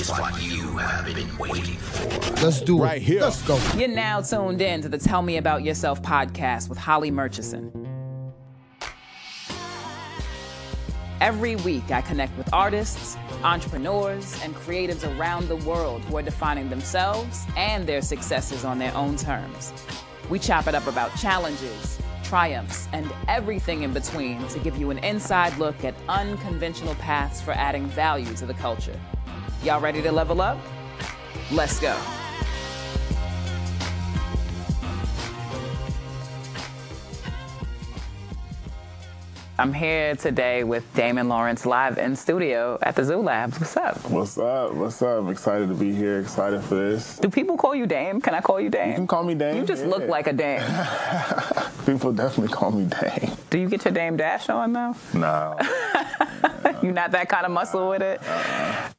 is what you have been waiting for. Let's do it. Right here. Let's go. You're now tuned in to the Tell Me About Yourself podcast with Holly Murchison. Every week, I connect with artists, entrepreneurs, and creatives around the world who are defining themselves and their successes on their own terms. We chop it up about challenges, triumphs, and everything in between to give you an inside look at unconventional paths for adding value to the culture. Y'all ready to level up? Let's go. I'm here today with Damon Lawrence live in studio at the Zoo Labs. What's up? What's up? What's up? I'm excited to be here. Excited for this. Do people call you Dame? Can I call you Dame? You can call me Dame. You just yeah. look like a Dame. People definitely call me Dame. Do you get your Dame Dash on though? No. You're not that kind of muscle with it.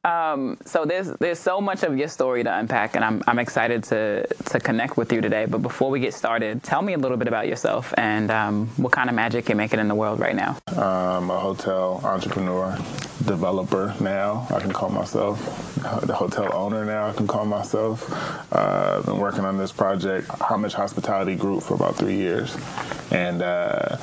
Um, so there's there's so much of your story to unpack, and I'm I'm excited to to connect with you today. But before we get started, tell me a little bit about yourself and um, what kind of magic you're making in the world right now. I'm a hotel entrepreneur, developer now. I can call myself the hotel owner now. I can call myself. Uh, I've been working on this project, Homage Hospitality Group, for about three years, and. Uh,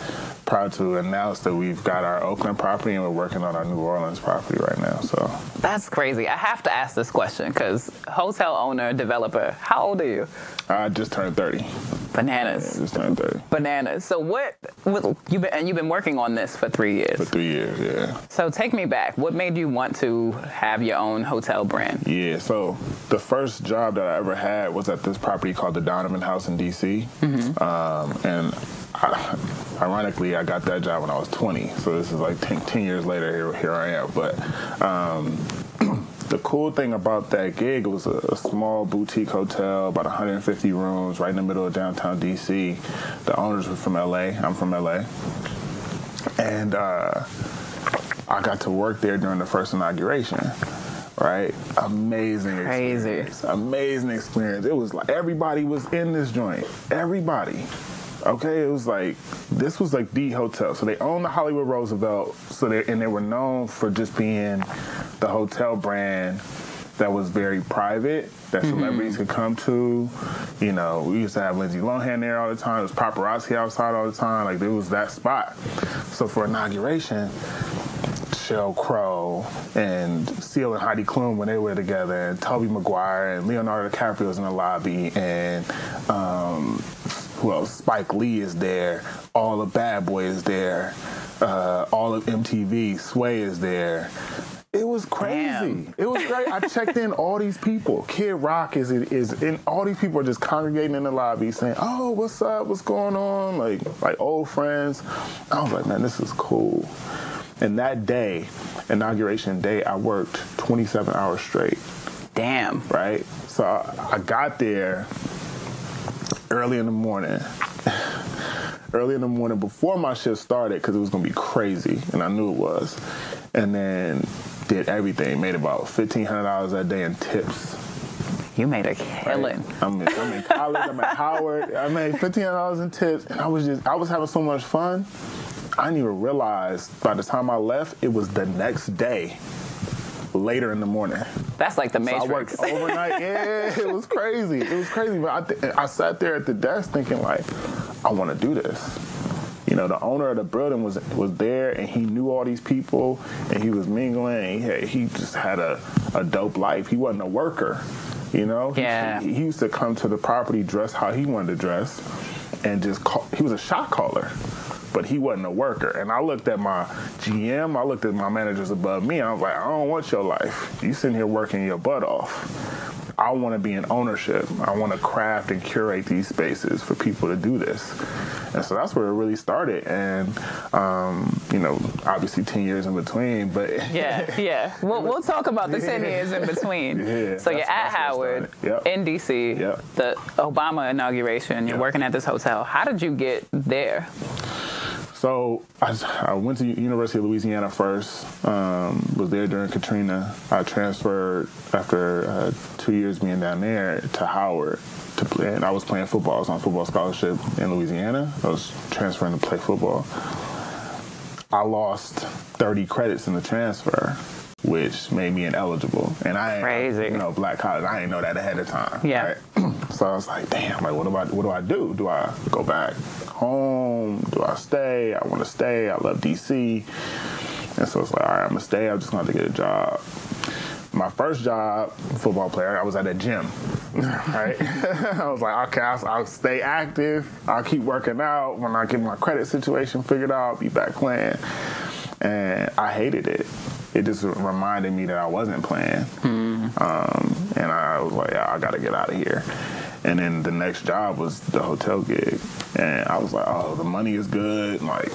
proud to announce that we've got our Oakland property and we're working on our New Orleans property right now. So That's crazy. I have to ask this question because hotel owner, developer, how old are you? I just turned 30. Bananas. Just turned 30 Bananas. So what? what you been and you've been working on this for three years. for three years. Yeah. So take me back. What made you want to have your own hotel brand? Yeah, so the first job that I ever had was at this property called the Donovan House in DC. Um, and I, ironically, I got that job when I was 20. So this is like 10, 10 years later, here, here I am. But um, the cool thing about that gig was a, a small boutique hotel, about 150 rooms, right in the middle of downtown DC. The owners were from LA. I'm from LA. And uh, I got to work there during the first inauguration. Right, amazing, Crazy. experience. amazing experience. It was like everybody was in this joint. Everybody, okay. It was like this was like the hotel. So they owned the Hollywood Roosevelt. So they and they were known for just being the hotel brand that was very private that celebrities could come to. You know, we used to have Lindsay Lohan there all the time. It was paparazzi outside all the time. Like it was that spot. So for inauguration, Sheryl Crow and Seal and Heidi Klum when they were together, and Tobey Maguire and Leonardo DiCaprio was in the lobby, and um, who else? Spike Lee is there. All the Bad Boy is there. Uh, all of MTV, Sway is there. It was crazy. Damn. It was great. I checked in all these people. Kid Rock is is and all these people are just congregating in the lobby saying, "Oh, what's up? What's going on?" Like like old friends. I was like, man, this is cool. And that day, inauguration day, I worked 27 hours straight. Damn. Right. So I, I got there early in the morning. early in the morning before my shift started because it was going to be crazy and I knew it was. And then did everything, made about $1,500 that day in tips. You made a killing. I'm in, I'm in college, I'm at Howard. I made $1,500 in tips and I was just, I was having so much fun. I didn't even realize by the time I left, it was the next day, later in the morning. That's like the So I Matrix. worked overnight. yeah, it was crazy. It was crazy. But I, th- I sat there at the desk thinking like, I want to do this. You know, the owner of the building was was there, and he knew all these people, and he was mingling. He had, he just had a, a dope life. He wasn't a worker. You know. He- Yeah. He, he used to come to the property dressed how he wanted to dress, and just call, he was a shot caller. But he wasn't a worker. And I looked at my GM, I looked at my managers above me, and I was like, I don't want your life. You sitting here working your butt off. I want to be in ownership. I want to craft and curate these spaces for people to do this. And so that's where it really started. And, um, you know, obviously 10 years in between, but yeah, yeah. We'll, we'll talk about the 10 years in between. Yeah, so you're at that's where it Howard. Yep. in DC, Yep. the Obama inauguration. You're Yep. working at this hotel. How did you get there? So I, I went to University of Louisiana first. Um, was there during Katrina. I transferred after uh, two years being down there to Howard to play. And I was playing football. I was on a football scholarship in Louisiana. I was transferring to play football. I lost 30 credits in the transfer, which made me ineligible. And I, ain't- Crazy. you know, black college. I didn't know that ahead of time. Yeah. right? so I was like, damn, like what do I what do I do? Do I go back home? Do I stay? I want to stay. I love DC. And so it's like, all right, I'm gonna stay. I'm just gonna have to get a job. My first job, football player, I was at a gym. Right? I was like, okay, I'll, I'll stay active. I'll keep working out. When I get my credit situation figured out, I'll be back playing. And I hated it. It just reminded me that I wasn't playing. Um, and I was like, yeah, I got to get out of here. And then the next job was the hotel gig. And I was like, oh, the money is good. Like,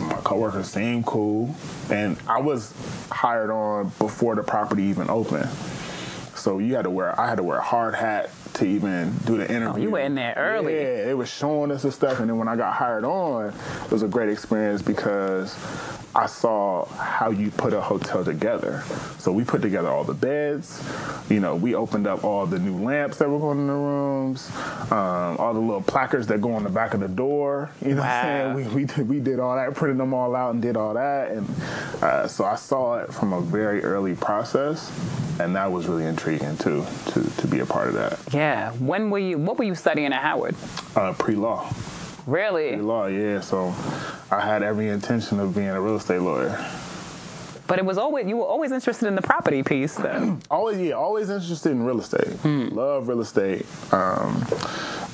my coworkers seem cool. And I was hired on before the property even opened. So you had to wear, I had to wear a hard hat to even do the interview. Oh, you were in there early. Yeah, they was showing us the stuff. And then when I got hired on, it was a great experience because I saw how you put a hotel together. So we put together all the beds. You know, we opened up all the new lamps that were going in the rooms, um, all the little placards that go on the back of the door. You know Wow. what I'm saying? We, we, did, we did all that, printed them all out and did all that. And uh, so I saw it from a very early process. And that was really intriguing too, to, to be a part of that. Yeah. When were you? What were you studying at Howard? Uh, pre-law. Really? Pre law, yeah. So I had every intention of being a real estate lawyer. But it was always you were always interested in the property piece, though. Always, yeah, always interested in real estate. Love real estate. Um,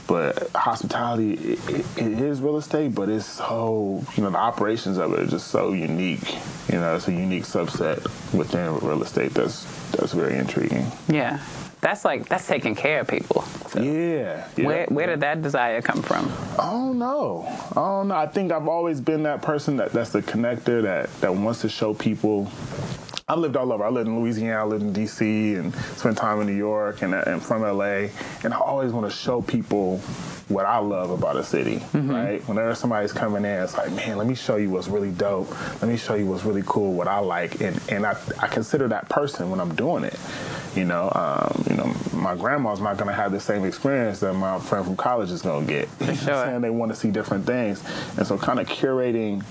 but hospitality, it, it, it is real estate, but it's so, you know, the operations of it are just so unique. You know, it's a unique subset within real estate that's that's very intriguing. yeah. That's like that's taking care of people. Yeah. yeah. Where where did that desire come from? I don't know. I don't know. I think I've always been that person that that's the connector that that wants to show people. I lived all over. I lived in Louisiana, I lived in D.C., and spent time in New York and, and from L.A. And I always want to show people what I love about a city, right? Whenever somebody's coming in, it's like, man, let me show you what's really dope. Let me show you what's really cool, what I like, and and I I consider that person when I'm doing it. You know, um, you know, my grandma's not gonna have the same experience that my friend from college is gonna get. You know I'm saying? They want to see different things, and so kind of curating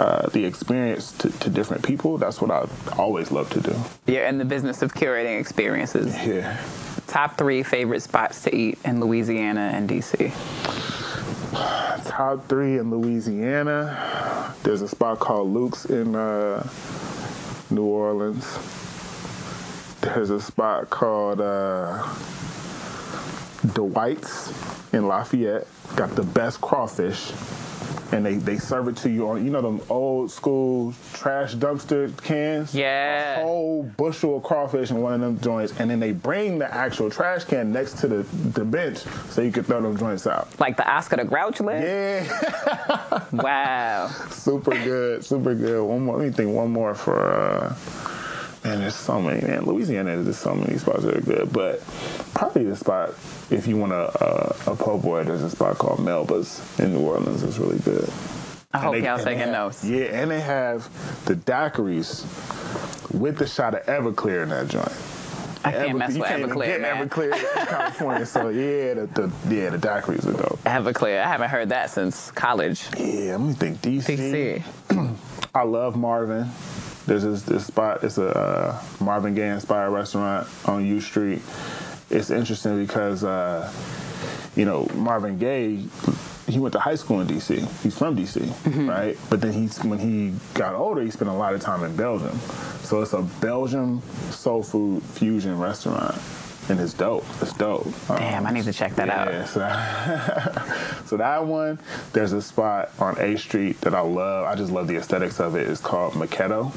uh, the experience to, to different people. That's what I always love to do. You're in the business of curating experiences. Yeah. Top three favorite spots to eat in Louisiana and DC. Top three in Louisiana. There's a spot called Luke's in uh, New Orleans. There's a spot called uh, Dwight's in Lafayette. Got the best crawfish. And they, they serve it to you on, you know, them old school trash dumpster cans? Yeah. A whole bushel of crawfish in one of them joints. And then they bring the actual trash can next to the, the bench so you can throw them joints out. Like the Oscar the Grouch list? Yeah. Wow. super good, super good. One more. Let me think. One more for. uh Man, there's so many. Man, Louisiana, there's so many spots that are good. But probably the spot, if you want a a, uh, a po' boy, there's a spot called Melba's in New Orleans. It's really good. I hope they- y'all and taking have- notes. Yeah, and they have the daiquiris with the shot of Everclear in that joint. I can't Ever- mess with can't Everclear, get man. Everclear in California. so yeah, the, the yeah the daiquiris are dope. Everclear. I haven't heard that since college. Yeah, let me think. DC. DC. I love Marvin. There's this, this spot. It's a uh, Marvin Gaye inspired restaurant on U Street. It's interesting because uh, you know Marvin Gaye. He went to high school in DC. He's from DC, right? But then he's when he got older, he spent a lot of time in Belgium. So it's a Belgian soul food fusion restaurant, and it's dope. It's dope. Damn, I need to check that out. Yeah, so that, so that one, there's a spot on H Street that I love. I just love the aesthetics of it. It's called Maketto.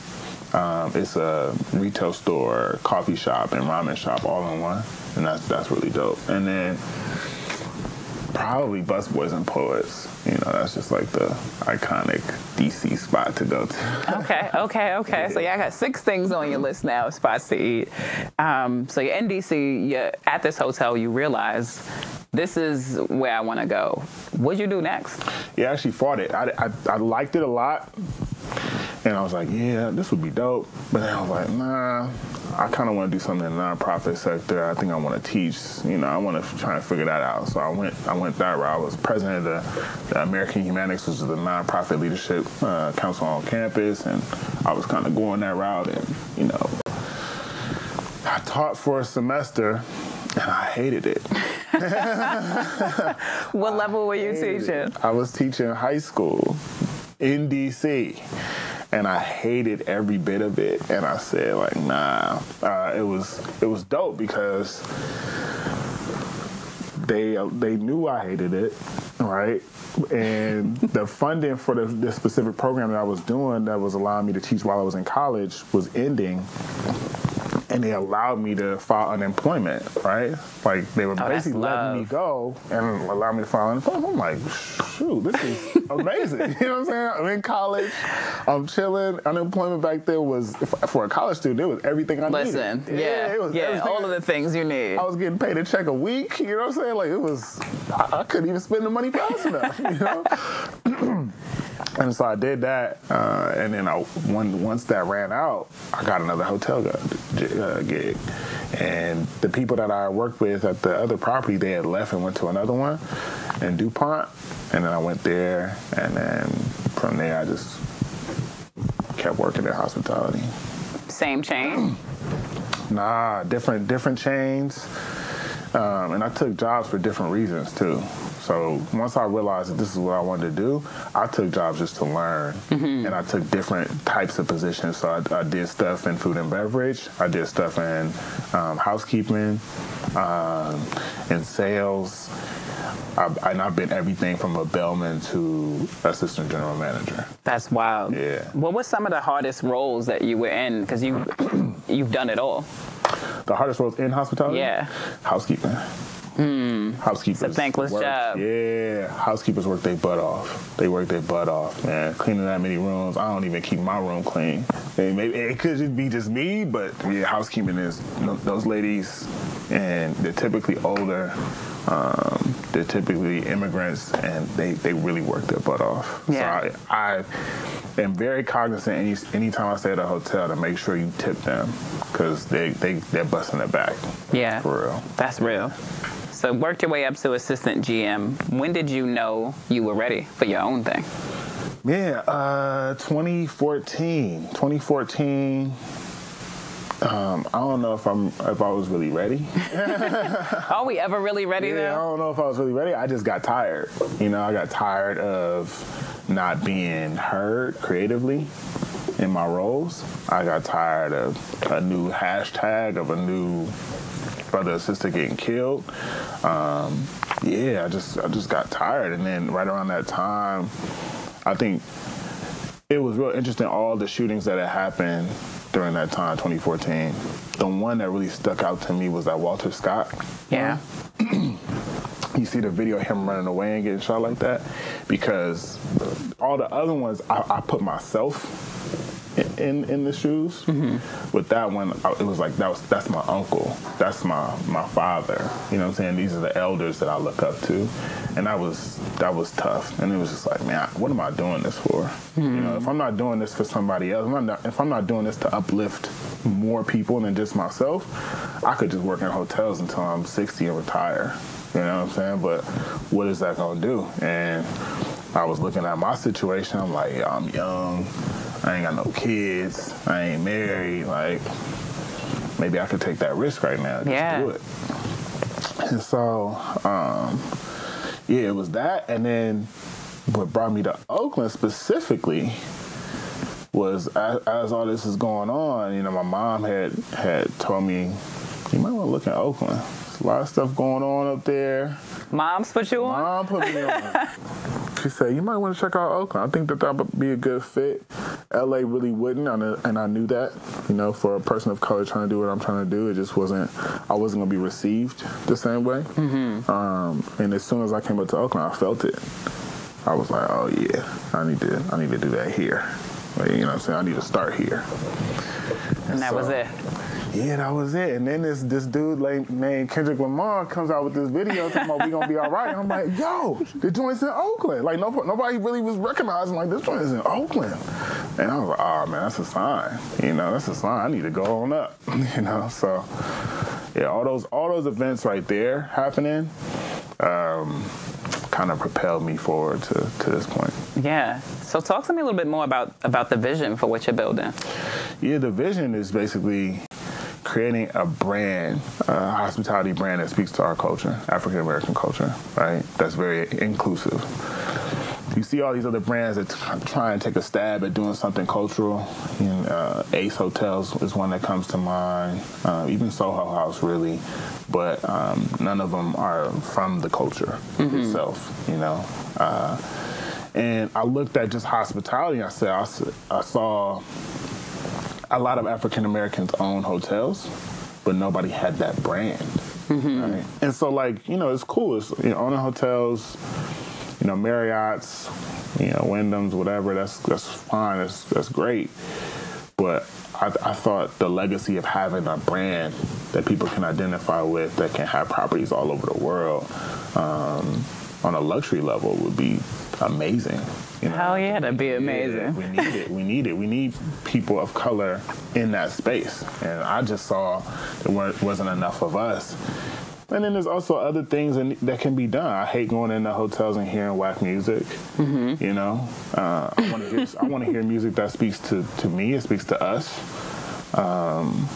Um, it's a retail store, coffee shop, and ramen shop all in one, and that's that's really dope. And then probably Busboys and Poets. You know, that's just like the iconic DC spot to go to. Okay, okay, okay. So yeah, I got six things on your list now, spots to eat. Um, so you're in DC, you're at this hotel, you realize this is where I want to go. What'd you do next? Yeah, I actually fought it. I, I, I liked it a lot. And I was like, yeah, this would be dope. But then I was like, nah, I kind of want to do something in the nonprofit sector. I think I want to teach. You know, I want to try and figure that out. So I went, I went that route. I was president of the, the American Humanics, which is the nonprofit leadership uh, council on campus, and I was kind of going that route. And you know, I taught for a semester, and I hated it. What level were you teaching? it. I was teaching high school in DC, and I hated every bit of it. And I said, like, nah. Uh, it was it was dope because they they knew I hated it, right? And the funding for the, the specific program that I was doing that was allowing me to teach while I was in college was ending. And they allowed me to file unemployment, right? Like they were Oh, basically letting me go and allow me to file unemployment. I'm like, shoot, this is amazing. you know what I'm saying? I'm in college, I'm chilling. Unemployment back then was for a college student, it was everything I Listen, needed. Listen, yeah, it was yeah, everything all of the things you need. I was getting paid a check a week. You know what I'm saying? Like it was, I, I couldn't even spend the money fast enough. You know. and so I did that, uh, and then I, one, once that ran out, I got another hotel gig, uh, gig. And the people that I worked with at the other property, they had left and went to another one in Dupont. And then I went there, and then from there I just kept working in hospitality. Same chain. Nah, different different chains, um, and I took jobs for different reasons too. So once I realized that this is what I wanted to do, I took jobs just to learn, and I took different types of positions. So I, I did stuff in food and beverage, I did stuff in um, housekeeping, um, in sales. I've, and I've been everything from a bellman to assistant general manager. That's wild. Yeah. What was some of the hardest roles that you were in? Because you you've done it all. The hardest roles in hospitality? Yeah. Housekeeping. Housekeepers. It's a thankless work- job. Yeah. Housekeepers work their butt off. They work their butt off, man. Cleaning that many rooms. I don't even keep my room clean. And maybe it could just be just me, but yeah, housekeeping is those ladies, and they're typically older. Um, they're typically immigrants, and they, they really work their butt off. Yeah. So I, I am very cognizant any anytime I stay at a hotel to make sure you tip them because they they they're busting their back. Yeah. For real. That's real. So worked your way up to assistant GM. When did you know you were ready for your own thing? Yeah, uh, 2014. 2014. Um, I don't know if I'm if I was really ready. Are we ever really ready Yeah, I don't know if I was really ready. I just got tired. You know, I got tired of not being heard creatively in my roles. I got tired of a new hashtag of a new brother or sister getting killed. Um, yeah, I just I just got tired, and then right around that time, I think it was real interesting all the shootings that had happened during that time 2014 the one that really stuck out to me was that walter scott Yeah. you see the video of him running away and getting shot like that because all the other ones I, I put myself in, in the shoes. Mm-hmm. With that one, I, it was like that was that's my uncle, that's my my father. You know what I'm saying? These are the elders that I look up to, and that was that was tough. And it was just like, man, what am I doing this for? You know, if I'm not doing this for somebody else, if I'm not, if I'm not doing this to uplift more people than just myself, I could just work in hotels until I'm 60 and retire. You know what I'm saying? But what is that gonna do? And I was looking at my situation. I'm like, I'm young. I ain't got no kids. I ain't married. Like, maybe I could take that risk right now. Just Yeah. do it. And so, um, yeah, it was that. And then what brought me to Oakland specifically was as, as all this is going on, you know, my mom had had told me, you might want to look at Oakland. There's a lot of stuff going on up there. Mom's put you on? Mom put me on. She said, you might want to check out Oakland. I think that that would be a good fit. LA really wouldn't, and I- and I knew that. You know, for a person of color trying to do what I'm trying to do, it just wasn't, I wasn't going to be received the same way. Mm-hmm. Um, and as soon as I came up to Oakland, I felt it. I was like, oh yeah, I need to, I need to do that here. Like, you know what I'm saying? I need to start here. and that was it. Yeah, that was it. And then this this dude like, named Kendrick Lamar comes out with this video talking about we gonna be all right. And I'm like, yo, the joint's in Oakland. Like no, nobody really was recognizing like this joint is in Oakland. And I was like, oh man, that's a sign. You know, that's a sign. I need to go on up. You know, so yeah, all those all those events right there happening, um, kind of propelled me forward to to this point. Yeah. So talk to me a little bit more about about the vision for what you're building. Yeah, the vision is basically creating a brand, a hospitality brand that speaks to our culture, African American culture, right? That's very inclusive. You see all these other brands that t- try and take a stab at doing something cultural. You know, uh, Ace Hotels is one that comes to mind. Uh, even Soho House, really, but um, none of them are from the culture itself. You know. Uh, and I looked at just hospitality. And I said, I saw a lot of African Americans own hotels, but nobody had that brand. Right? And so, like, you know, it's cool. It's, you know, owning hotels, you know, Marriott's, you know, Wyndham's, whatever. That's that's fine. That's that's great. But I, I thought the legacy of having a brand that people can identify with, that can have properties all over the world, um, on a luxury level, would be amazing. You know? Hell yeah, that'd be amazing. we need it. We need it. We need people of color in that space. And I just saw there weren't, wasn't enough of us. And then there's also other things in, that can be done. I hate going into hotels and hearing whack music. You know, uh, I want to hear. I want to hear music that speaks to, to me. It speaks to us. Um,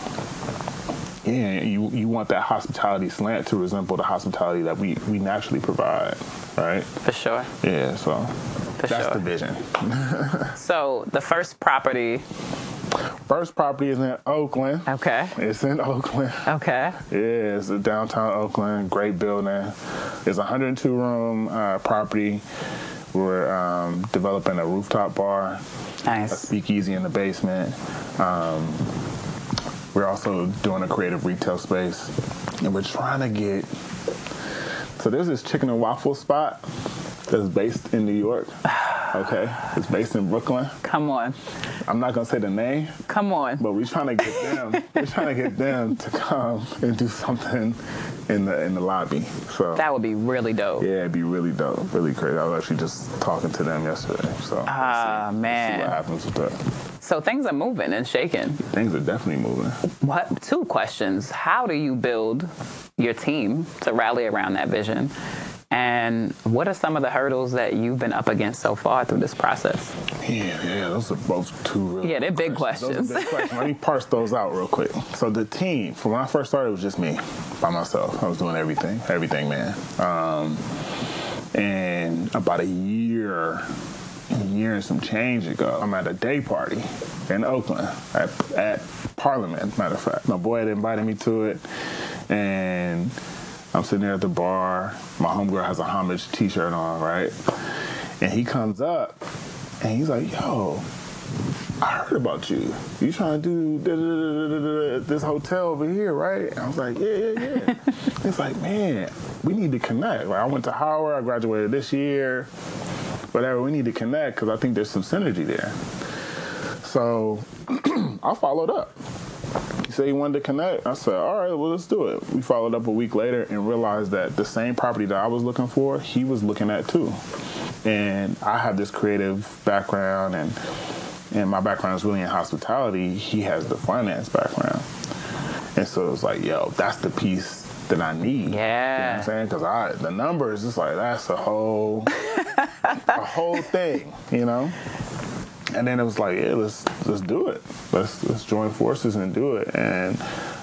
yeah, you you want that hospitality slant to resemble the hospitality that we, we naturally provide, right? For sure. Yeah, so For that's sure. the vision. So the first property. First property is in Oakland. Okay. It's in Oakland. Okay. Yeah, it's downtown Oakland. Great building. It's a 102 room uh, property. We're um, developing a rooftop bar, a speakeasy in the basement. Um, we're also doing a creative retail space, and we're trying to get. So there's this chicken and waffle spot that's based in New York. Okay, it's based in Brooklyn. Come on. I'm not gonna say the name, Come on. but we're trying to get them. we're trying to get them to come and do something in the in the lobby. So That would be really dope. yeah, it'd be really dope, really crazy. I was actually just talking to them yesterday. So Ah, we'll see, see man. what happens with that. So things are moving and shaking. Things are definitely moving. What two questions? How do you build your team to rally around that vision? And what are some of the hurdles that you've been up against so far through this process? Yeah, yeah, those are both two really Yeah, they're big Those questions. are big questions. Let me parse those out real quick. So the team, from when I first started, it was just me by myself. I was doing everything, everything, man. Um, and about a year, a year and some change ago, I'm at a day party in Oakland at, at Parliament. Matter of fact, my boy had invited me to it, and I'm sitting there at the bar. My homegirl has a homage T-shirt on, right? And he comes up, and he's like, "Yo, I heard about you. You trying to do this hotel over here, right? And I was like, yeah, yeah, yeah. it's like, man, we need to connect. Like, I went to Howard. I graduated this year. Whatever. We need to connect because I think there's some synergy there. So I followed up. He said he wanted to connect. I said, all right, well, let's do it. We followed up a week later and realized that the same property that I was looking for, he was looking at too. And I have this creative background and and my background is really in hospitality. He has the finance background. And so it was like, yo, that's the piece that I need. Yeah, You know what. I'm saying? Because I the numbers, it's like that's a whole a whole thing, you know? And then it was like, yeah, let's let's do it. Let's let's join forces and do it. And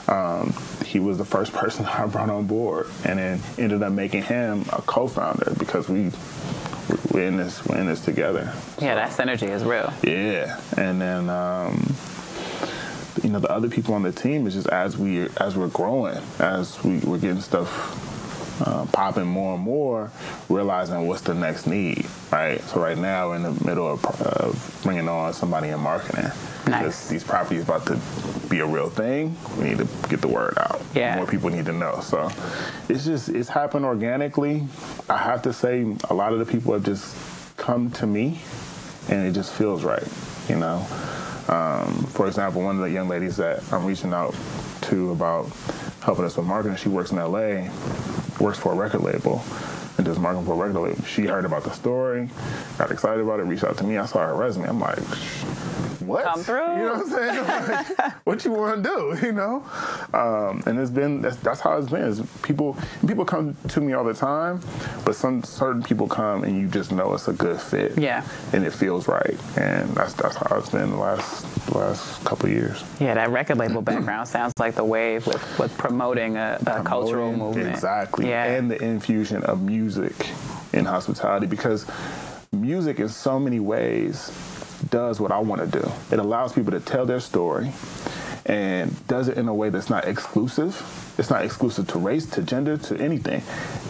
um, he was the first person I brought on board, and then ended up making him a co-founder because we we're in this we're in this together. Yeah, that synergy is real. Yeah, and then um, you know the other people on the team is just as we as we're growing, as we we're getting stuff uh, popping more and more, realizing what's the next need, right? So right now we're in the middle of, of bringing on somebody in marketing. Nice. Because These properties about to be a real thing. We need to get the word out. Yeah. More people need to know. So it's just it's happened organically. I have to say a lot of the people have just come to me and it just feels right, you know. Um, for example, one of the young ladies that I'm reaching out to about helping us with marketing, she works in LA, works for a record label, and does marketing for a record label. She heard about the story, got excited about it, reached out to me. I saw her resume. I'm like, what? Come through. You know what I'm saying? Like, what you want to do? You know? Um, and it's been that's, that's how it's been. It's people people come to me all the time, but some certain people come and you just know it's a good fit. Yeah. And it feels right, and that's that's how it's been the last the last couple of years. Yeah, that record label background sounds like the wave with, with promoting a, a cultural movement. Exactly. Yeah. And the infusion of music in hospitality because music in so many ways does what I want to do. It allows people to tell their story and does it in a way that's not exclusive. It's not exclusive to race, to gender, to anything.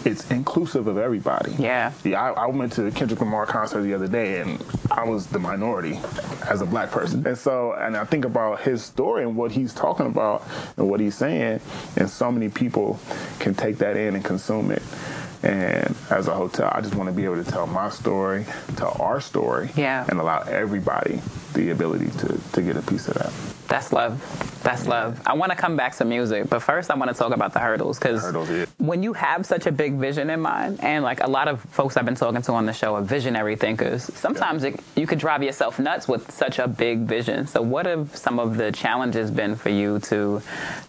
It's inclusive of everybody. Yeah. Yeah, I, I went to a Kendrick Lamar concert the other day, and I was the minority as a black person. And so, and I think about his story and what he's talking about and what he's saying, and so many people can take that in and consume it. And as a hotel, I just want to be able to tell my story, tell our story, Yeah. and allow everybody the ability to, to get a piece of that. That's love. That's love. I want to come back to music, but first I want to talk about the hurdles because yeah. when you have such a big vision in mind, and like a lot of folks I've been talking to on the show are visionary thinkers, sometimes it, you could drive yourself nuts with such a big vision. So, what have some of the challenges been for you to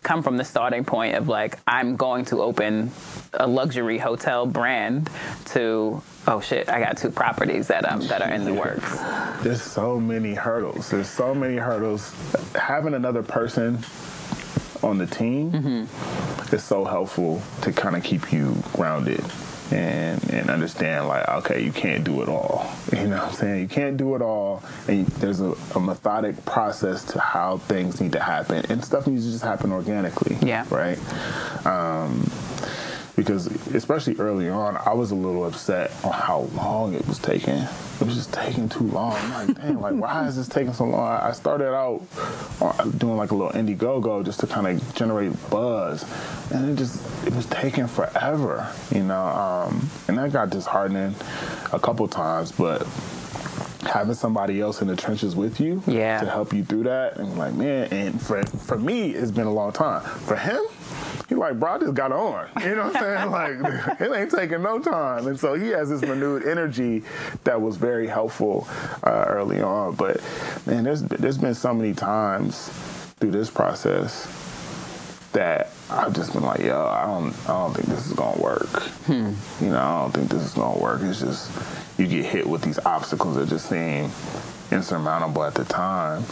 come from the starting point of like, I'm going to open a luxury hotel brand to, oh shit, I got two properties that, um, that are in the works? There's so many hurdles. There's so many hurdles. Having another person on the team is so helpful to kind of keep you grounded and and understand like okay you can't do it all you know what i'm saying you can't do it all and there's a, a methodic process to how things need to happen and stuff needs to just happen organically Yeah. right um because especially early on, I was a little upset on how long it was taking. It was just taking too long. I'm like, dang, like why is this taking so long? I started out doing like a little Indiegogo just to kind of generate buzz, and it just it was taking forever, you know. Um, and that got disheartening a couple times, but having somebody else in the trenches with you Yeah. to help you through that and like man and for for me it's been a long time for him he like bro I just got on you know what i'm saying like it ain't taking no time and so he has this renewed energy that was very helpful uh, early on but man there's there's been so many times through this process that I've just been like, yo, I don't, I don't think this is gonna work. You know, I don't think this is gonna work. It's just you get hit with these obstacles that just seem insurmountable at the time.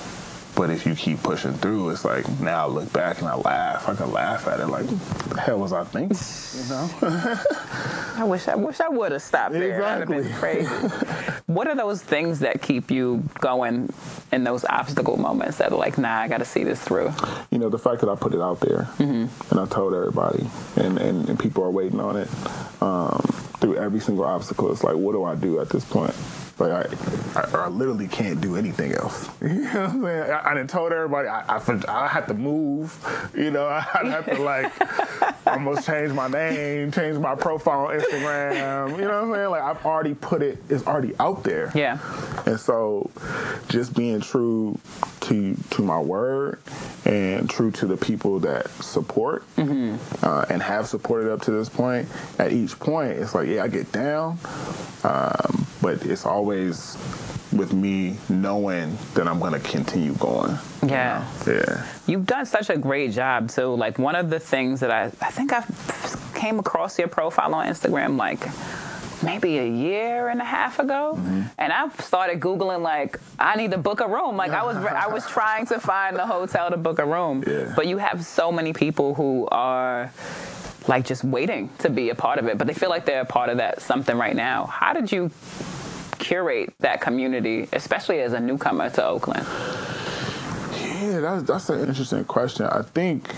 But if you keep pushing through, it's like now I look back and I laugh. I can laugh at it. Like, the hell was I thinking? You know? I wish I wish I would have stopped there. That would have been crazy. what are those things that keep you going in those obstacle moments that are like, nah, I got to see this through? you know, the fact that I put it out there and I told everybody and, and, and people are waiting on it um, through every single obstacle. It's like, what do I do at this point? Like, I, I, I literally can't do anything else. You know what I'm saying? I, I done told everybody I, I, I had to move. You know, I had to like almost change my name, change my profile on Instagram. You know what I'm saying? Like, I've already put it, it's already out there. Yeah. And so, just being true to to my word and true to the people that support uh, and have supported up to this point. At each point, it's like, yeah, I get down, um, but it's always with me knowing that I'm going to continue going. you Yeah. know? Yeah. You've done such a great job too. Like one of the things that I I think I came across your profile on Instagram like maybe a year and a half ago, mm-hmm. and I started googling like I need to book a room. Like I was I was trying to find the hotel to book a room, Yeah. but you have so many people who are like just waiting to be a part of it, but they feel like they're a part of that something right now. How did you curate that community, especially as a newcomer to Oakland? Yeah, that's that's an interesting question. I think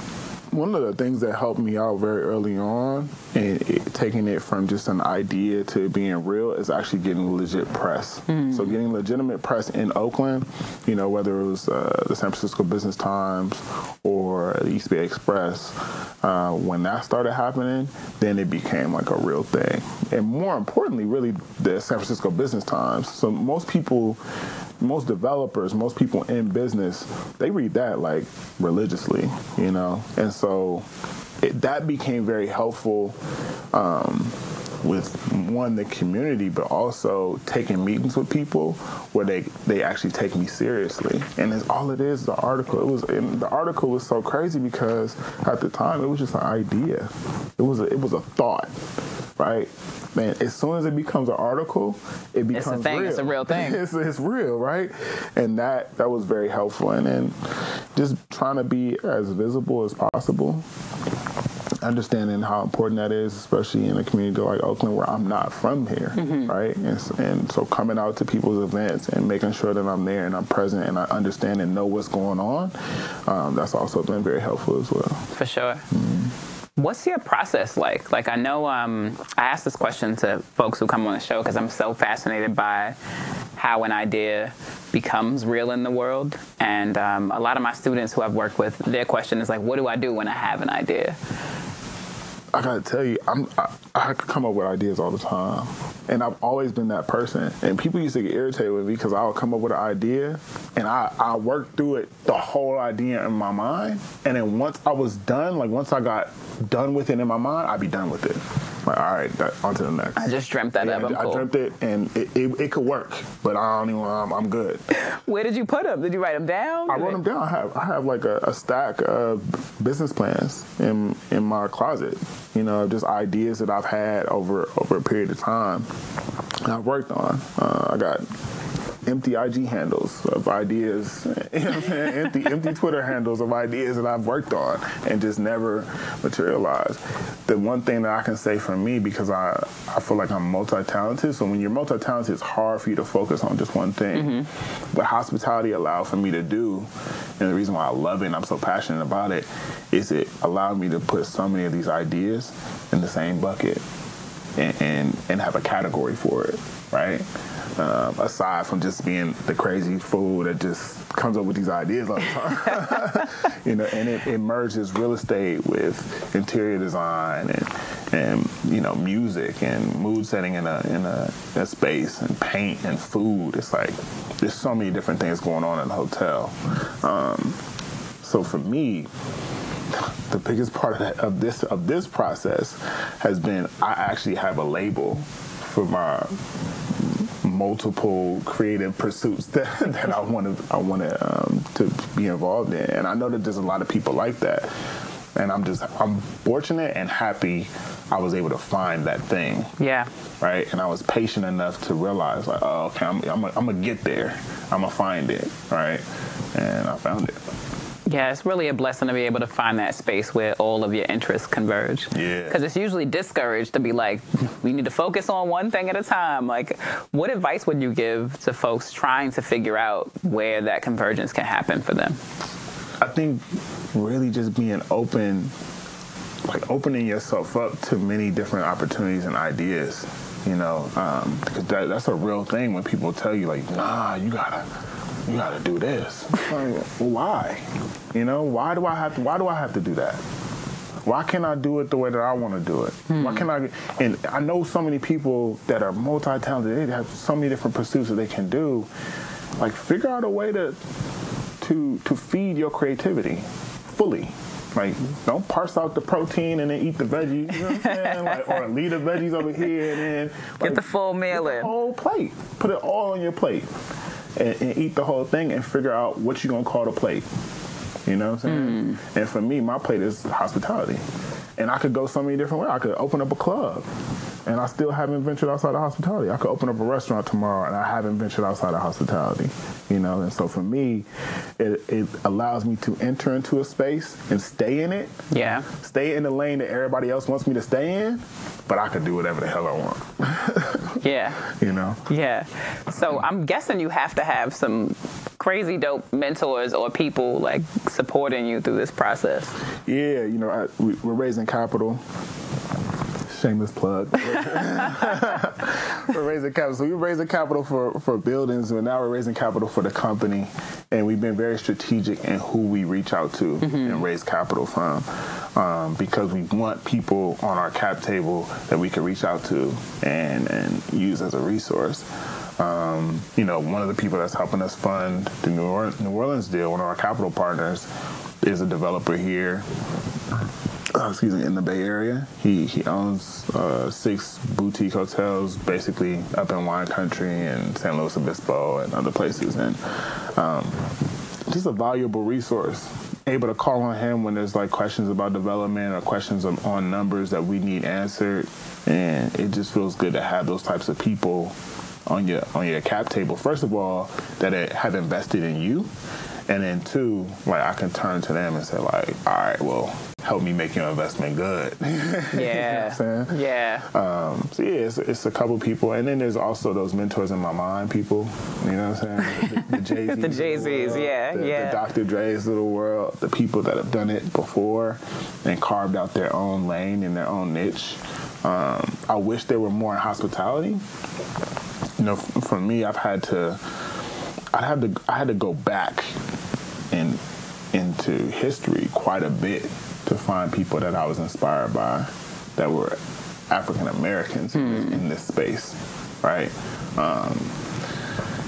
one of the things that helped me out very early on and it, taking it from just an idea to being real is actually getting legit press. So getting legitimate press in Oakland, you know, whether it was uh, the San Francisco Business Times or the East Bay Express, uh, when that started happening, then it became like a real thing. And more importantly, really the San Francisco Business Times. So most people most developers, most people in business, they read that like religiously, you know, and so it, that became very helpful um, with one the community, but also taking meetings with people where they they actually take me seriously. And it's all it is. The article. It was the article was so crazy because at the time it was just an idea. It was a, it was a thought, right? Man, as soon as it becomes an article, it becomes thing. real. It's a real thing. it's, it's real, right? And that that was very helpful. And then just trying to be as visible as possible understanding how important that is, especially in a community like Oakland where I'm not from here, right? And, and so coming out to people's events and making sure that I'm there and I'm present and I understand and know what's going on, um, that's also been very helpful as well. For sure. What's your process like? Like, I know um, I ask this question to folks who come on the show because I'm so fascinated by how an idea becomes real in the world. And um, a lot of my students who I've worked with, their question is like, what do I do when I have an idea? I gotta tell you, I'm I, I could come up with ideas all the time, and I've always been that person. And people used to get irritated with me because I would come up with an idea, and I I work through it the whole idea in my mind, and then once I was done, like once I got done with it in my mind, I'd be done with it. Like all right, that, on to the next. I just dreamt that yeah, up. I cool. dreamt it, and it, it, it could work, but I don't even. I'm, I'm good. Where did you put them? Did you write them down? I wrote them down. I have I have like a, a stack of business plans in in my closet. You know, just ideas that I've had over over a period of time. I've worked on. Uh, I got empty IG handles of ideas, you know what I'm saying? empty empty Twitter handles of ideas that I've worked on and just never materialized. The one thing that I can say for me because I I feel like I'm multi-talented. So when you're multi-talented, it's hard for you to focus on just one thing. Mm-hmm. What hospitality allowed for me to do, and the reason why I love it and I'm so passionate about it, is it allowed me to put so many of these ideas in the same bucket and, and, and have a category for it, right? Um, aside from just being the crazy fool that just comes up with these ideas all the time, you know, and it, it merges real estate with interior design and and you know music and mood setting in a in a, a space and paint and food. It's like there's so many different things going on in the hotel. Um, so for me, the biggest part of, that, of this of this process has been I actually have a label for my multiple creative pursuits that, that I want to I want to um, to be involved in, and I know that there's a lot of people like that, and I'm just I'm fortunate and happy I was able to find that thing Yeah. right? And I was patient enough to realize, like, oh, okay, I'm, I'm, I'm gonna get there. I'm gonna find it, right? And I found it. Yeah, it's really a blessing to be able to find that space where all of your interests converge. Yeah. Because it's usually discouraged to be like, we need to focus on one thing at a time. Like, what advice would you give to folks trying to figure out where that convergence can happen for them? I think really just being open, like opening yourself up to many different opportunities and ideas. You know, um, because that, that's a real thing when people tell you, like, nah, you gotta, you gotta do this. Like, why? You know, why do I have to? Why do I have to do that? Why can't I do it the way that I want to do it? Why can't I? And I know so many people that are multi-talented. They have so many different pursuits that they can do. Like, figure out a way to to to feed your creativity fully. Like, don't parse out the protein and then eat the veggies. You know what I'm saying? Like, or leave the veggies over here and then Get the full meal in. whole plate. Put it all on your plate and, and eat the whole thing and figure out what you're gonna call the plate. You know what I'm saying? Hmm. And for me, my plate is hospitality. And I could go so many different ways. I could open up a club. And I still haven't ventured outside of hospitality. I could open up a restaurant tomorrow and I haven't ventured outside of hospitality. You know, and so for me, it, it allows me to enter into a space and stay in it. Yeah. Stay in the lane that everybody else wants me to stay in, but I could do whatever the hell I want. Yeah. You know? Yeah. So I'm guessing you have to have some crazy dope mentors or people like supporting you through this process. Yeah, you know, I, we, we're raising capital. Shameless plug. we're raising capital. So we're raising capital for, for buildings, but now we're raising capital for the company. And we've been very strategic in who we reach out to and raise capital from um, because we want people on our cap table that we can reach out to and, and use as a resource. Um, you know, one of the people that's helping us fund the New Orleans, New Orleans deal, one of our capital partners, is a developer here uh, excuse me, in the Bay Area. He he owns uh, six boutique hotels, basically up in wine country and San Luis Obispo and other places, and um, just a valuable resource. Able to call on him when there's like questions about development or questions on, on numbers that we need answered, and it just feels good to have those types of people on your on your cap table. First of all, that have invested in you, and then two, like I can turn to them and say like, all right, well, help me make your investment good. Yeah. you know yeah. um, so yeah, it's, it's, a couple people, and then there's also those mentors in my mind people. You know what I'm saying? The, the Jay Z's, the Jay Z's, yeah, the, yeah. The Dr. Dre's little world, the people that have done it before and carved out their own lane and their own niche. Um, I wish there were more in hospitality. You know, for me, I've had to, I had to, I had to go back and into history quite a bit to find people that I was inspired by that were African Americans in, in, this space, right?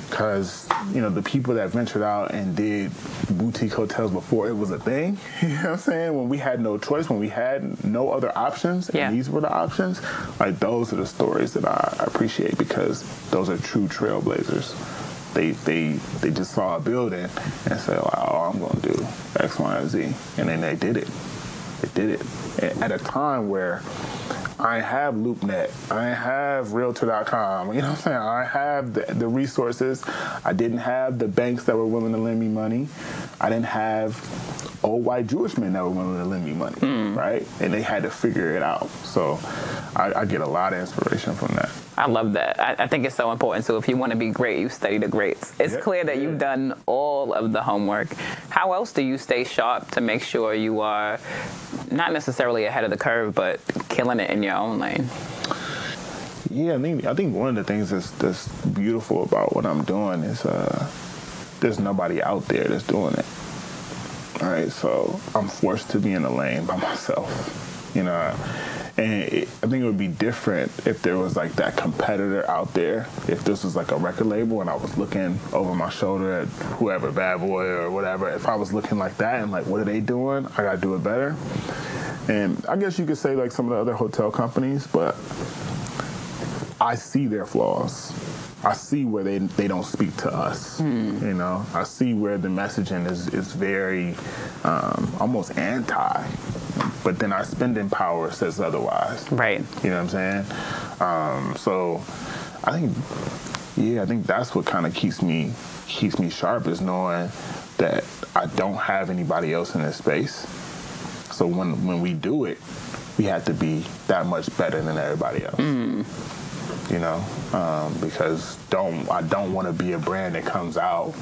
Because um, you know the people that ventured out and did boutique hotels before it was a thing. You know what I'm saying? When we had no choice, when we had no other options, yeah. and these were the options. Like those are the stories that I appreciate because those are true trailblazers they they they just saw a building and said, "Oh, I'm going to do X, Y, and Z," and then they did it. They did it at a time where I have LoopNet, I have Realtor.com. You know what I'm saying? I have the, the resources. I didn't have the banks that were willing to lend me money. I didn't have old white Jewish men that were willing to lend me money, mm. right? And they had to figure it out. So I, I get a lot of inspiration from that. I love that. I, I, think it's so important. So if you want to be great, you study the greats. It's yep. clear that you've done all of the homework. How else do you stay sharp to make sure you are not necessarily ahead of the curve, but killing it in your own lane? Yeah, I think I think one of the things that's that's beautiful about what I'm doing is uh, there's nobody out there that's doing it. All right, so I'm forced to be in the lane by myself. You know, and it, I think it would be different if there was like that competitor out there. If this was like a record label and I was looking over my shoulder at whoever, Bad Boy or whatever, if I was looking like that and like, what are they doing? I gotta do it better. And I guess you could say like some of the other hotel companies, but I see their flaws. I see where they they don't speak to us. Mm. You know, I see where the messaging is is very um, almost anti, but then our spending power says otherwise. Right. You know what I'm saying? Um, so I think, yeah, I think that's what kind of keeps me keeps me sharp is knowing that I don't have anybody else in this space. So when when we do it, we have to be that much better than everybody else. Mm you know, um, because don't I don't want to be a brand that comes out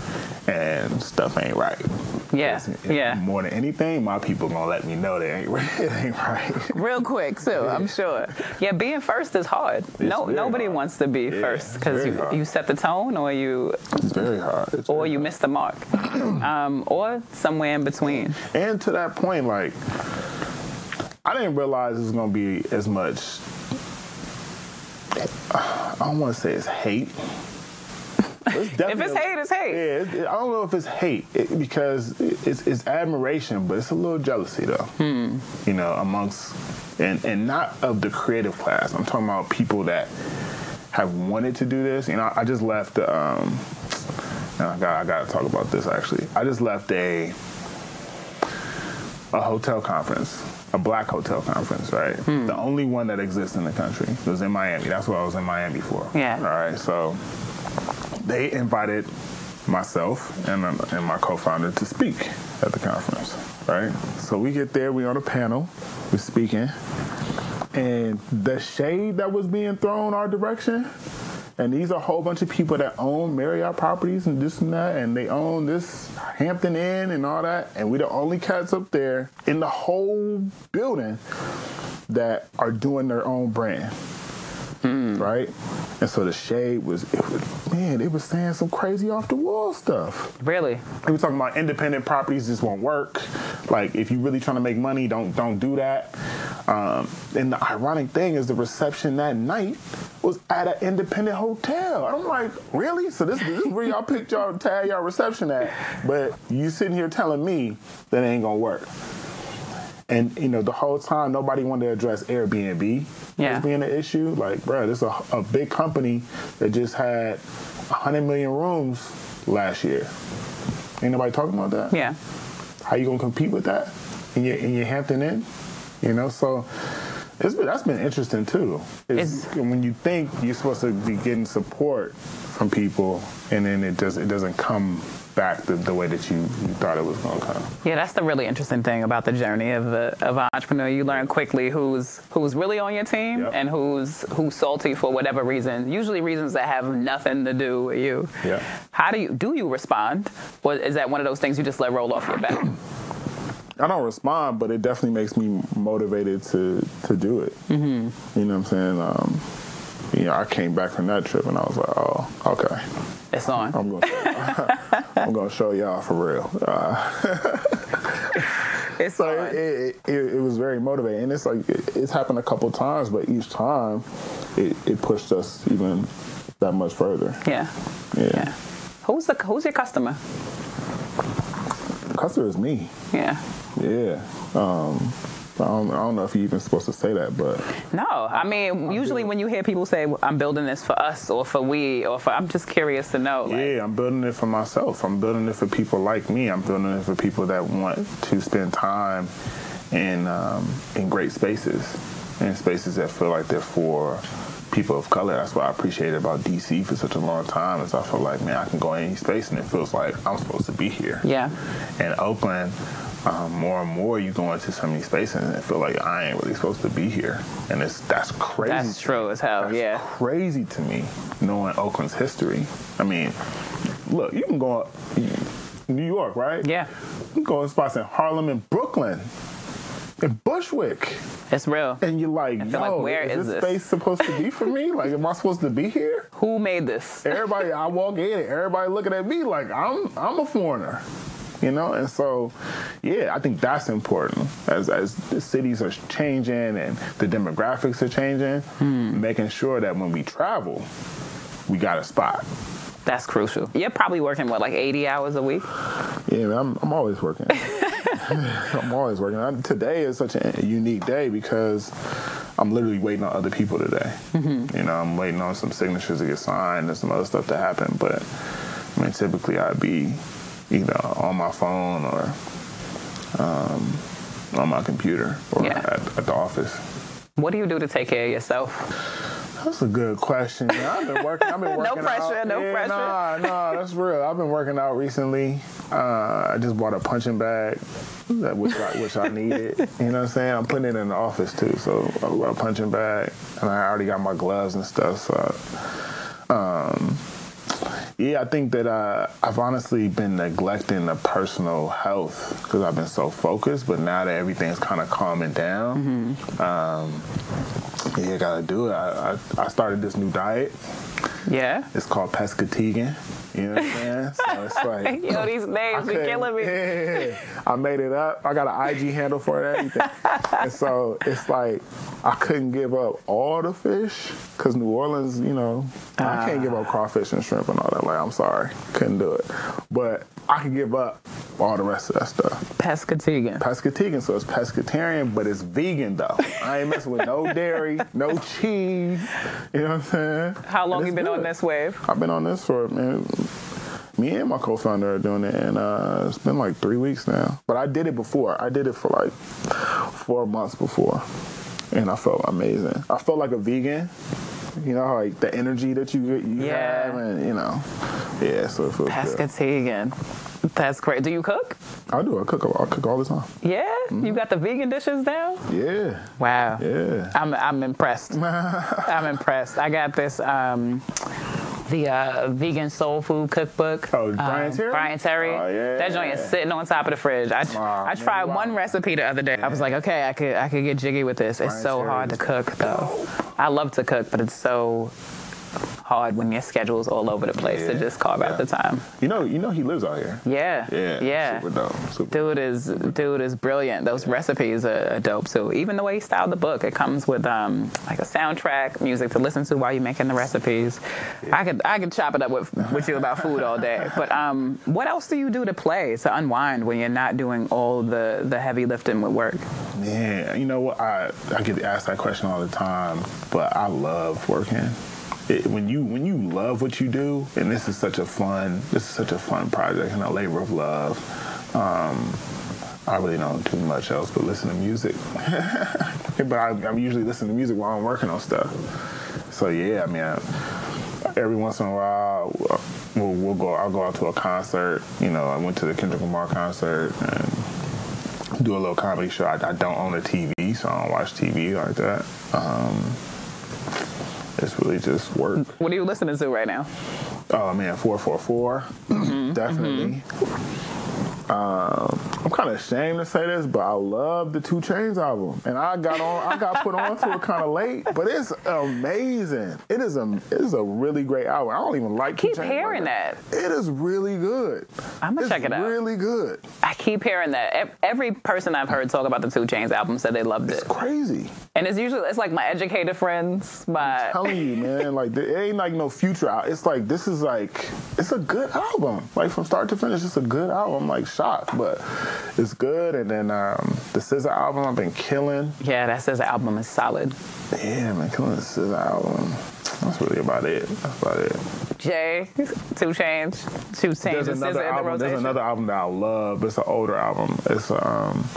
and stuff ain't right. Yeah, yeah. More than anything, my people gonna let me know that ain't it ain't right. Real quick too, yeah. I'm sure. Yeah, being first is hard. It's no, nobody hard. wants to be yeah, first because you, you set the tone, or you. It's very hard. It's or very you hard. miss the mark, um, or somewhere in between. And to that point, like. I didn't realize it was gonna be as much I don't want to say it's hate. It's if it's hate, it's hate. Yeah, it, I don't know if it's hate it, because it's, it's, admiration, but it's a little jealousy though. Hmm. You know, amongst and and not of the creative class. I'm talking about people that have wanted to do this. You know, I just left. Um, I got I got to talk about this actually. I just left a a hotel conference a black hotel conference, right? Hmm. The only one that exists in the country. It was in Miami. That's what I was in Miami for. Yeah. All right. So they invited myself and, and my co-founder to speak at the conference, right? So we get there, we on a panel, we're speaking, and the shade that was being thrown our direction and these are a whole bunch of people that own Marriott properties and this and that, and they own this Hampton Inn and all that. And we're the only cats up there in the whole building that are doing their own brand. Mm. Right? And so the shade was, it was, man, it was saying some crazy off the wall stuff. Really? They was talking about independent properties just won't work. Like if you're really trying to make money, don't don't do that. Um, and the ironic thing is the reception that night was at an independent hotel. I'm like, really? So this, this is where y'all picked y'all tag y'all reception at, but you sitting here telling me that ain't gonna work. And you know the whole time nobody wanted to address Airbnb Yeah. as being an issue. Like, bro, this is a, a big company that just had 100 million rooms last year. Ain't nobody talking about that. Yeah. How you gonna compete with that in your in your Hampton Inn? You know, so it's been, that's been interesting too. Is It's- when you think you're supposed to be getting support from people, and then it just it doesn't come back the, the way that you, you thought it was gonna come. Yeah, that's the really interesting thing about the journey of a, of an entrepreneur. You learn quickly who's who's really on your team Yep. and who's who's salty for whatever reason. Usually reasons that have nothing to do with you. Yeah. How do you do you respond, or is that one of those things you just let roll off your back? I don't respond, but it definitely makes me motivated to to do it. Mm-hmm. You know what I'm saying? Um, you know, I came back from that trip and I was like, oh, okay, It's on. I'm gonna I'm gonna show y'all for real. Uh, It's so on. it, it, it, it was very motivating, and it's like it, it's happened a couple times, but each time it, it pushed us even that much further. yeah. Yeah, Yeah. Who's the who's your customer? customer is me. Yeah. Yeah. Um, I don't, I don't know if you're even supposed to say that, but No, I mean, usually when you hear people say, "I'm building this for us" or for we or for, I'm just curious to know. Like, Yeah, I'm building it for myself. I'm building it for people like me. I'm building it for people that want to spend time in um, in great spaces, in spaces that feel like they're for people of color. That's what I appreciated about DC for such a long time. Is I feel like man, I can go in any space and it feels like I'm supposed to be here. Yeah. And Oakland, um, more and more you go into some of these spaces and feel like I ain't really supposed to be here, and it's that's crazy. That's true as hell. that's Yeah. crazy to me knowing Oakland's history. I mean, look, you can go to New York, right? Yeah. You can go to spots in Harlem and Brooklyn, in Bushwick, It's real. and you're like, yo, like, where is, is this this? space supposed to be for me? Like, am I supposed to be here? Who made this? Everybody, I walk in, and everybody looking at me like I'm, I'm a foreigner. You know, and so, yeah, I think that's important as as the cities are changing and the demographics are changing. Hmm. Making sure that when we travel, we got a spot. That's crucial. You're probably working what, like 80 hours a week? Yeah, I'm, I'm always working. I'm always working. I, today is such a unique day because I'm literally waiting on other people today. You know, I'm waiting on some signatures to get signed and some other stuff to happen. But I mean, typically I'd be either on my phone or um, on my computer or Yeah. at, at the office. What do you do to take care of yourself? That's a good question. I've been working. I've been No pressure, out. no yeah, pressure. Nah, nah, that's real. I've been working out recently. Uh, I just bought a punching bag, that which I, which I needed. You know what I'm saying? I'm putting it in the office too. So I bought a punching bag, and I already got my gloves and stuff. So, um, yeah, I think that uh, I've honestly been neglecting the personal health because I've been so focused. But now that everything's kind of calming down, um, yeah, gotta do it. I, I, I started this new diet. Yeah. It's called pescategan. You know what I'm saying? So it's like Yo, these names be couldn't- killing me. Yeah, I made it up. I got an IG handle for it and everything. and so it's like I couldn't give up all the fish because New Orleans, you know, I can't give up ah. crawfish and shrimp and all that. Like, I'm sorry, couldn't do it. But I can give up all the rest of that stuff. Pescatarian. Pescatarian, so it's pescatarian, but it's vegan though. I ain't messing with no dairy, no cheese. You know what I'm saying? How long you it's been on this wave? I've been on this for man. Me and my co-founder are doing it, and uh, it's been like three weeks now. But I did it before. I did it for like four months before, and I felt amazing. I felt like a vegan. You know, like the energy that you you Yeah. have, and you know, yeah. So it feels good. Pescatarian. That's great. Do you cook? I do. I cook. I cook all the time. Yeah? You got the vegan dishes down? Yeah, Wow. yeah. I'm I'm impressed. I'm impressed. I got this um the uh, vegan soul food cookbook. Oh, Bryant um, Terry? Bryant Terry. Oh, yeah. That joint is sitting on top of the fridge. I, Wow, I tried man, one recipe the other day. I was like, okay, I could I could get jiggy with this. It's so Terry hard to cook though. I love to cook, but it's so hard when your schedule's all over the place to just carve out the time. You know, you know he lives out here. Yeah. Yeah. Yeah. Super dope. Super Dude is dude is brilliant. Those recipes are, are dope too. Even the way he styled the book, it comes with um like a soundtrack, music to listen to while you're making the recipes. I could I could chop it up with with you about food all day. But um, what else do you do to play to unwind when you're not doing all the the heavy lifting with work? Yeah, you know what? I I get asked that question all the time, but I love working. It, when you when you love what you do, and this is such a fun this is such a fun project and a labor of love. Um, I really don't do much else but listen to music. but I, I'm usually listening to music while I'm working on stuff. So yeah, I mean, I, every once in a while, we'll, we'll go. I'll go out to a concert. You know, I went to the Kendrick Lamar concert and do a little comedy show. I, I don't own a TV, so I don't watch TV like that. Um, it's really just work. What are you listening to right now? Oh man, four four four, definitely. Um, I'm kind of ashamed to say this, but I love the 2 Chainz album, and I got on. I got put on to it kind of late, but it's amazing. It is a it is a really great album. I don't even like Keep hearing like that. It is really good. I'ma It's check it out. Really good. I keep hearing that. Every person I've heard talk about the 2 Chainz album said they loved it, It's crazy. And it's usually it's like my educated friends, my telling you, man, like it ain't like no future out. It's like this is like it's a good album. Like from start to finish, it's a good album. I'm like shocked, but it's good. And then um, the SZA album, I've been killing. yeah, that the album is solid. Yeah, man, killing the SZA album. That's really about it. That's about it. Jay, 2 Chainz, 2 Chainz, There's another in the album. There's another album that I love. It's an older album. It's um.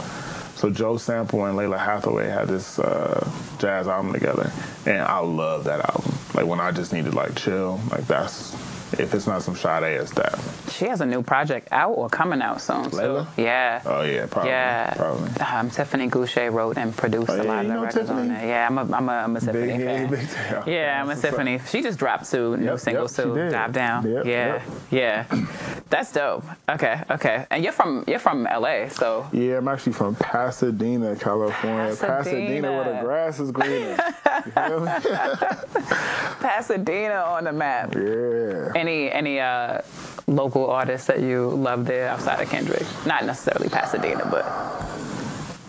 So Joe Sample and Lalah Hathaway had this uh, jazz album together, and I love that album. Like when I just need to like chill, like that's if it's not some Sade, ass that. She has a new project out or coming out soon. So, yeah. Oh yeah, probably. yeah. probably. Um, Tiffany Gouché wrote and produced Oh, a yeah, lot of the records on Tiffany? there. Yeah, I'm a, I'm a, I'm a Tiffany Big, fan. big, tail. Yeah, I'm a what's up. Tiffany. She just dropped two new Yep, singles yep, too. Dive down. Yep, yeah, yeah. That's dope. Okay, okay. And you're from you're from LA, so Yeah, I'm actually from Pasadena, California. Pasadena. where the grass is greener. You feel me? Pasadena on the map. yeah. Any any uh, local artists that you love there outside of Kendrick? Not necessarily Pasadena, but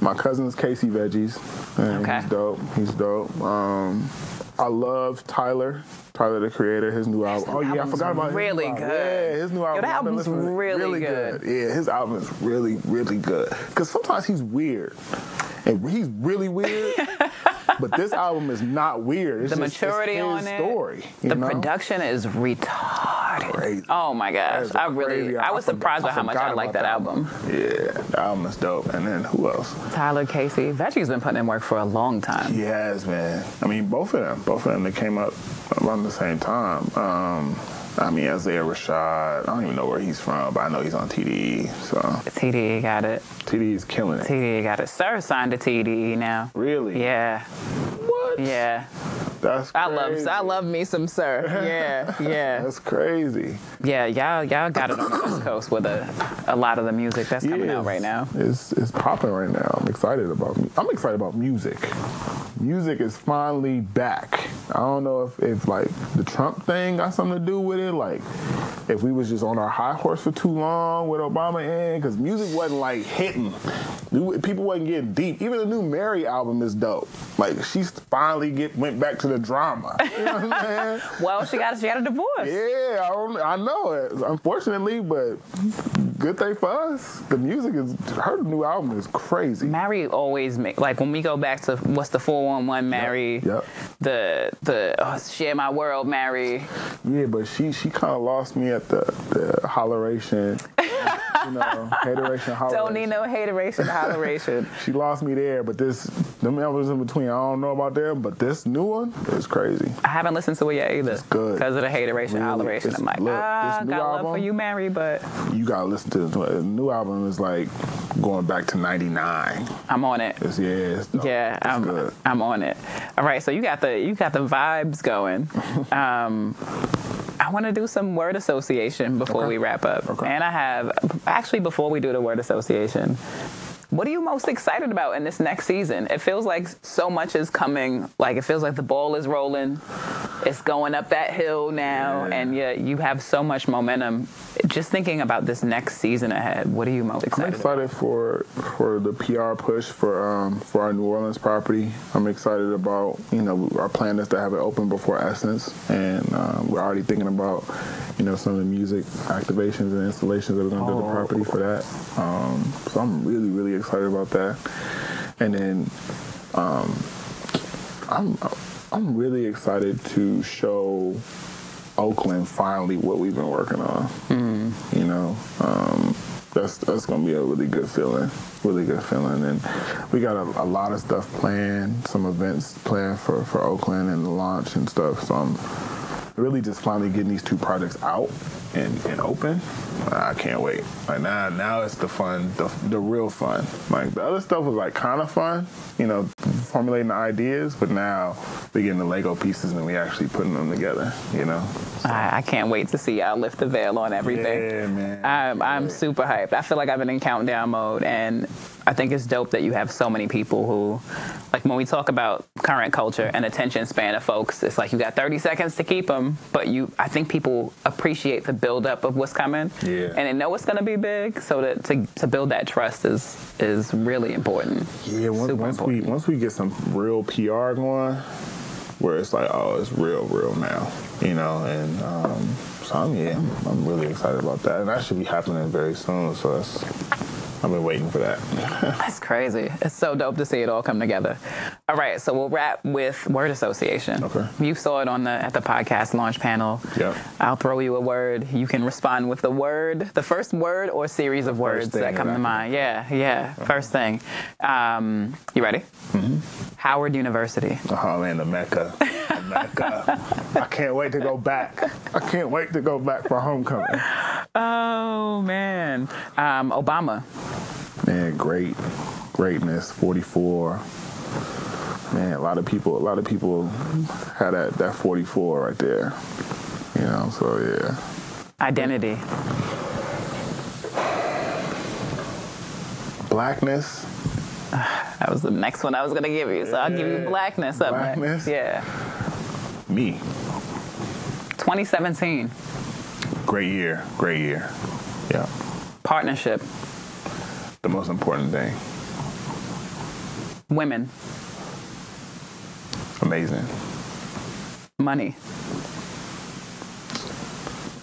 My cousin's Casey Veggies. And Okay. He's dope. He's dope. Um, I love Tyler. Tyler, the creator, his new album. Oh yeah, I forgot about his really new album. good. Yeah, his new Yo, album. that I've album's it. really good. Yeah, his album is really, really good. Because sometimes he's weird, and he's really weird. but this album is not weird. It's The just, maturity it's on it, story. the know? production is retarded. Crazy. Oh my gosh, I really, I was album. surprised I by how much I liked that that album. Yeah, the album is dope. And then who else? Tyler Casey, Veggie's been putting in work for a long time. He has, man. I mean, both of them. Both of them that came up around the same time. Um, I mean, Isaiah Rashad. I don't even know where he's from, but I know he's on TDE. So TDE got it. TDE is killing it. TDE got it. Sir signed to TDE now. Really? Yeah, What? yeah. That's I love. I love me some Sir. Yeah, yeah, That's crazy. yeah. Y'all, y'all got it on the West Coast with a, a lot of the music that's coming Yeah, out right now. It's it's popping right now. I'm excited about. I'm excited about music. Music is finally back. I don't know if, if like the Trump thing got something to do with it. Like if we was just on our high horse for too long with Obama in, because music wasn't like hitting. People wasn't getting deep. Even the new Mary album is dope. Like she finally get went back to the drama. You know what I'm saying? Well, she got she got a divorce. Yeah, I, don't, I know it. Unfortunately, but good thing for us. The music is her new album is crazy. Mary always make like when we go back to what's the 411 Mary, yep. the the oh, share my world Mary. Yeah, but she she kind of lost me at the the holleration. you know, hateration, holleration. Don't need no hateration, holleration. She lost me there, but this them albums in between, I don't know about them, but this new one is crazy. I haven't listened to it yet either. It's good. because of the hateration, Really, holleration. I'm like, look, ah, got love for you, Mary, but You gotta listen. The new album is like going back to '99. I'm on it. It's yeah, it's. Yeah, it's I'm, good. I'm on it. All right, so you got the you got the vibes going. Um, I want to do some word association before Okay. we wrap up, Okay. and I have actually before we do the word association. What are you most excited about in this next season? It feels like so much is coming. Like it feels like the ball is rolling. It's going up that hill now, Yeah. and yet you have so much momentum. Just thinking about this next season ahead, what are you most excited? I'm excited? about? for for the PR push for um, for our New Orleans property. I'm excited about you know our plan is to have it open before Essence, and um, we're already thinking about you know some of the music activations and installations that we're going to do at the property for that. Um, so I'm really really excited about that. And then um, I'm I'm really excited to show Oakland finally what we've been working on. You know, um, that's that's gonna be a really good feeling, really good feeling. And we got a, a lot of stuff planned, some events planned for for Oakland and the launch and stuff. So I'm really just finally getting these two projects out and, and open. I can't wait. Like now, now it's the fun, the, the real fun. Like the other stuff was like kind of fun, you know, formulating the ideas. But now we're getting the Lego pieces and we actually putting them together. You know. I, I can't wait to see y'all lift the veil on everything. Yeah, man. I'm, I'm super hyped. I feel like I've been in countdown mode, and I think it's dope that you have so many people who, like when we talk about current culture and attention span of folks, it's like you got 30 seconds to keep them, but you, I think people appreciate the buildup of what's coming, Yeah. and they know it's going to be big. So that to, to build that trust is is really important. Yeah, once, once we once we get some real PR going, where it's like, oh, it's real, real now, you know, and um, so I'm yeah, I'm, I'm really excited about that, and that should be happening very soon. So that's I've been waiting for that. That's crazy. It's so dope to see it all come together. All right, so we'll wrap with word association. Okay. You saw it on the at the podcast launch panel. Yep. I'll throw you a word. You can respond with the word, the first word or series of words that come that to mind. Yeah, yeah. First thing. Um, you ready? Mm-hmm. Howard University. oh man, the Mecca, the Mecca. I can't wait to go back. I can't wait to go back for homecoming. Oh man. Um, Obama. Man, great, greatness. 44. Man, a lot of people, a lot of people had that that 44 right there. You know, so yeah. Identity. Blackness. That was the next one I was gonna give you. So I'll give you blackness up Blackness? Yeah. Me. 2017. Great year. Great year. Yeah. Partnership. The most important thing. Women. Amazing. Money.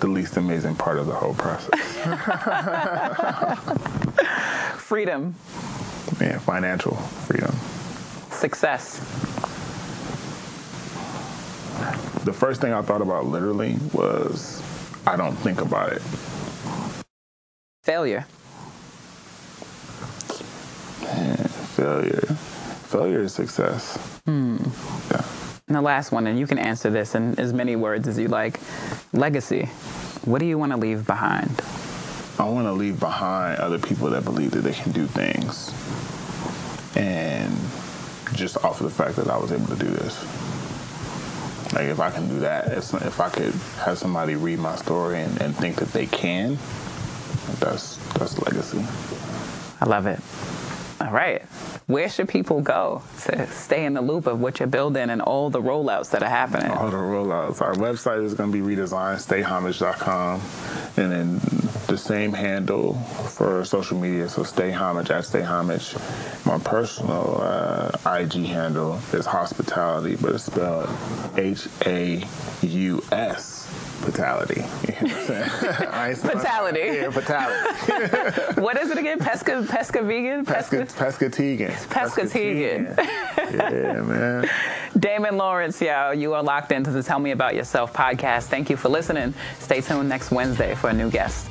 The least amazing part of the whole process. Freedom. Man, financial freedom. Success. The first thing I thought about literally was I don't think about it. Failure. Man, failure. Failure is success. Hmm. Yeah. And the last one, and you can answer this in as many words as you like. Legacy. What do you want to leave behind? I want to leave behind other people that believe that they can do things. And just off of the fact that I was able to do this. Like, if I can do that, if, if I could have somebody read my story and, and think that they can, that's, that's legacy. I love it. All right. Where should people go to stay in the loop of what you're building and all the rollouts that are happening? All the rollouts. Our website is going to be redesigned, stayhomage.com. And then the same handle for social media. So stay homage at stay homage. My personal uh, IG handle is hospitality, but it's spelled H A U S. Fatality. You know what I'm saying? I ain't spelling- Fatality. Yeah, fatality. What is it again? Pesca, pesca vegan? Pesca, pesca, Pescategan. Pescategan. yeah, man. Damon Lawrence, y'all, you are locked into the Tell Me About Yourself podcast. Thank you for listening. Stay tuned next Wednesday for a new guest.